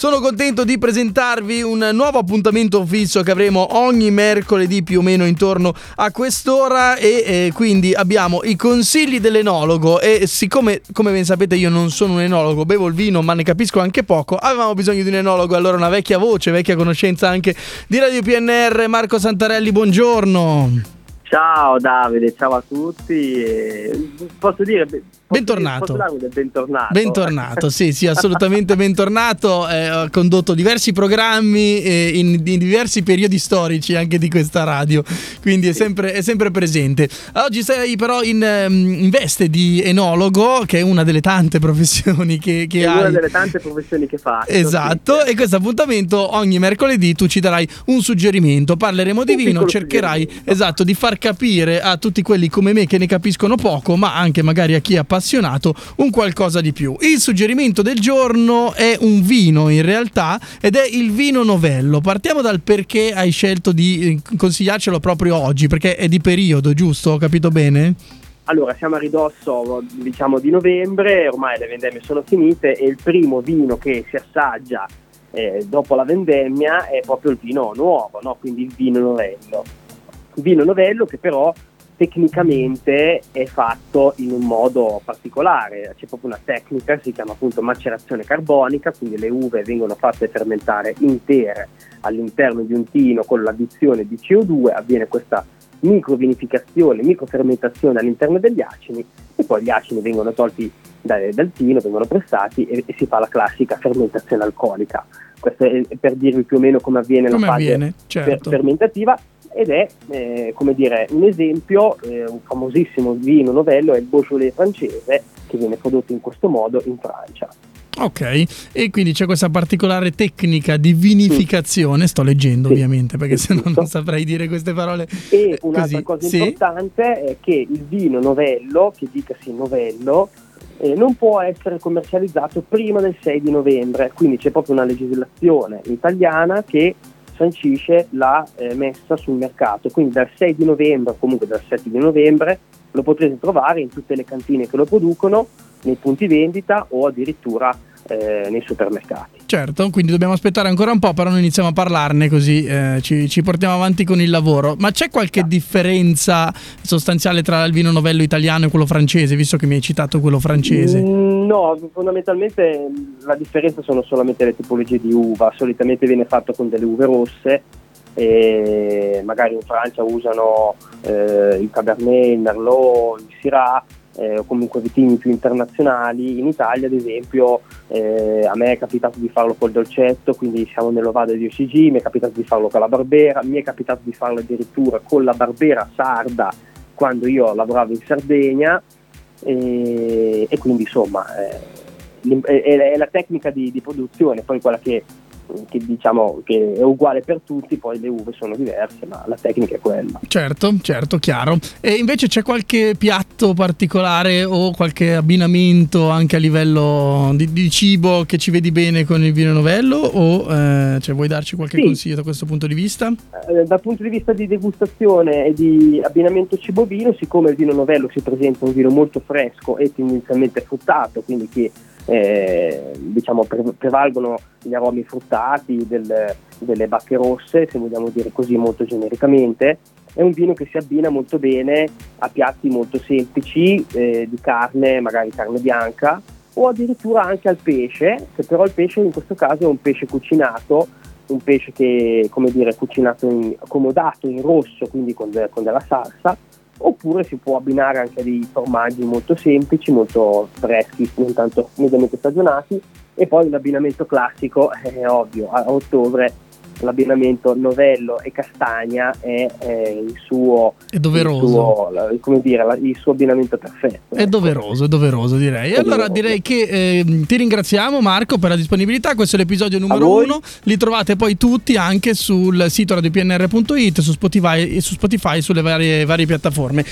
Sono contento di presentarvi un nuovo appuntamento fisso che avremo ogni mercoledì più o meno intorno a quest'ora e eh, quindi abbiamo i consigli dell'enologo e siccome come ben sapete io non sono un enologo, bevo il vino ma ne capisco anche poco, avevamo bisogno di un enologo, allora una vecchia voce, vecchia conoscenza anche di Radio PNR, Marco Santarelli, buongiorno. Ciao Davide, ciao a tutti. Posso dire Bentornato. bentornato. Bentornato, sì, sì, assolutamente bentornato. Eh, ho condotto diversi programmi eh, in, in, diversi periodi storici anche di questa radio, quindi è sempre, è sempre presente. Oggi sei però in, ehm, in, veste di enologo, che è una delle tante professioni che, che è hai. Una delle tante professioni che faccio. Esatto, sì. e questo appuntamento ogni mercoledì tu ci darai un suggerimento, parleremo di un vino, cercherai esatto, di far capire a tutti quelli come me che ne capiscono poco, ma anche magari a chi è appassionato appassionato un qualcosa di più. Il suggerimento del giorno è un vino in realtà ed è il vino novello. Partiamo dal perché hai scelto di eh, consigliarcelo proprio oggi, perché è di periodo, giusto? Ho capito bene? Allora, siamo a ridosso diciamo di novembre, ormai le vendemmie sono finite e il primo vino che si assaggia eh, dopo la vendemmia è proprio il vino nuovo, no? quindi il vino novello. Vino novello che però tecnicamente è fatto in un modo particolare, c'è proprio una tecnica che si chiama appunto macerazione carbonica, quindi le uve vengono fatte fermentare intere all'interno di un tino con l'addizione di CO2, avviene questa microvinificazione, microfermentazione all'interno degli acini e poi gli acini vengono tolti dal, dal tino, vengono pressati e, e, si fa la classica fermentazione alcolica. Questo è per dirvi più o meno come avviene come la fase avviene, certo. fermentativa ed è eh, come dire, un esempio, eh, un famosissimo vino novello è il Beaujolais francese che viene prodotto in questo modo in Francia. Ok, e quindi c'è questa particolare tecnica di vinificazione, sto leggendo sì. ovviamente perché se no non saprei dire queste parole. E un'altra cosa sì. importante è che il vino novello, che dicasi novello, eh, non può essere commercializzato prima del 6 di novembre, quindi c'è proprio una legislazione italiana che sancisce la eh, messa sul mercato. Quindi dal 6 di novembre, comunque dal 7 di novembre, lo potrete trovare in tutte le cantine che lo producono, nei punti vendita o addirittura eh, nei supermercati. Certo, quindi dobbiamo aspettare ancora un po', però noi iniziamo a parlarne così eh, ci, ci, portiamo avanti con il lavoro. Ma c'è qualche differenza sostanziale tra il vino novello italiano e quello francese, visto che mi hai citato quello francese? Mm, no, fondamentalmente la differenza sono solamente le tipologie di uva. Solitamente viene fatto con delle uve rosse, e magari in Francia usano eh, il Cabernet, il Merlot, il Syrah eh, o comunque vitigni più internazionali. In Italia, ad esempio, eh, a me è capitato di farlo col dolcetto, quindi siamo nell'Ovado di OCG, mi è capitato di farlo con la Barbera, mi è capitato di farlo addirittura con la Barbera sarda quando io lavoravo in Sardegna e, e quindi insomma eh, è, è, la tecnica di, di produzione poi quella che che diciamo che è uguale per tutti, poi le uve sono diverse, ma la tecnica è quella. Certo, certo, chiaro. E invece c'è qualche piatto particolare o qualche abbinamento anche a livello di, di cibo che ci vedi bene con il vino novello o eh, cioè, vuoi darci qualche sì. consiglio da questo punto di vista? Eh, dal punto di vista di degustazione e di abbinamento cibo-vino, siccome il vino novello si presenta un vino molto fresco e tendenzialmente fruttato, quindi che eh, diciamo, pre- prevalgono gli aromi fruttati del, delle bacche rosse, se vogliamo dire così molto genericamente. È un vino che si abbina molto bene a piatti molto semplici eh, di carne, magari carne bianca, o addirittura anche al pesce, che però il pesce in questo caso è un pesce cucinato, un pesce che, come dire, cucinato in, accomodato in rosso, quindi con, de- con della salsa, oppure si può abbinare anche dei formaggi molto semplici, molto freschi, non tanto mediamente stagionati. E poi l'abbinamento classico è ovvio, a ottobre l'abbinamento novello e castagna è, è il suo è doveroso. il suo, come dire, il suo abbinamento perfetto è doveroso è doveroso direi. E allora direi che eh, ti ringraziamo Marco per la disponibilità. Questo è l'episodio numero uno. Li trovate poi tutti anche sul sito radiopnr.it su Spotify e su Spotify sulle varie, varie piattaforme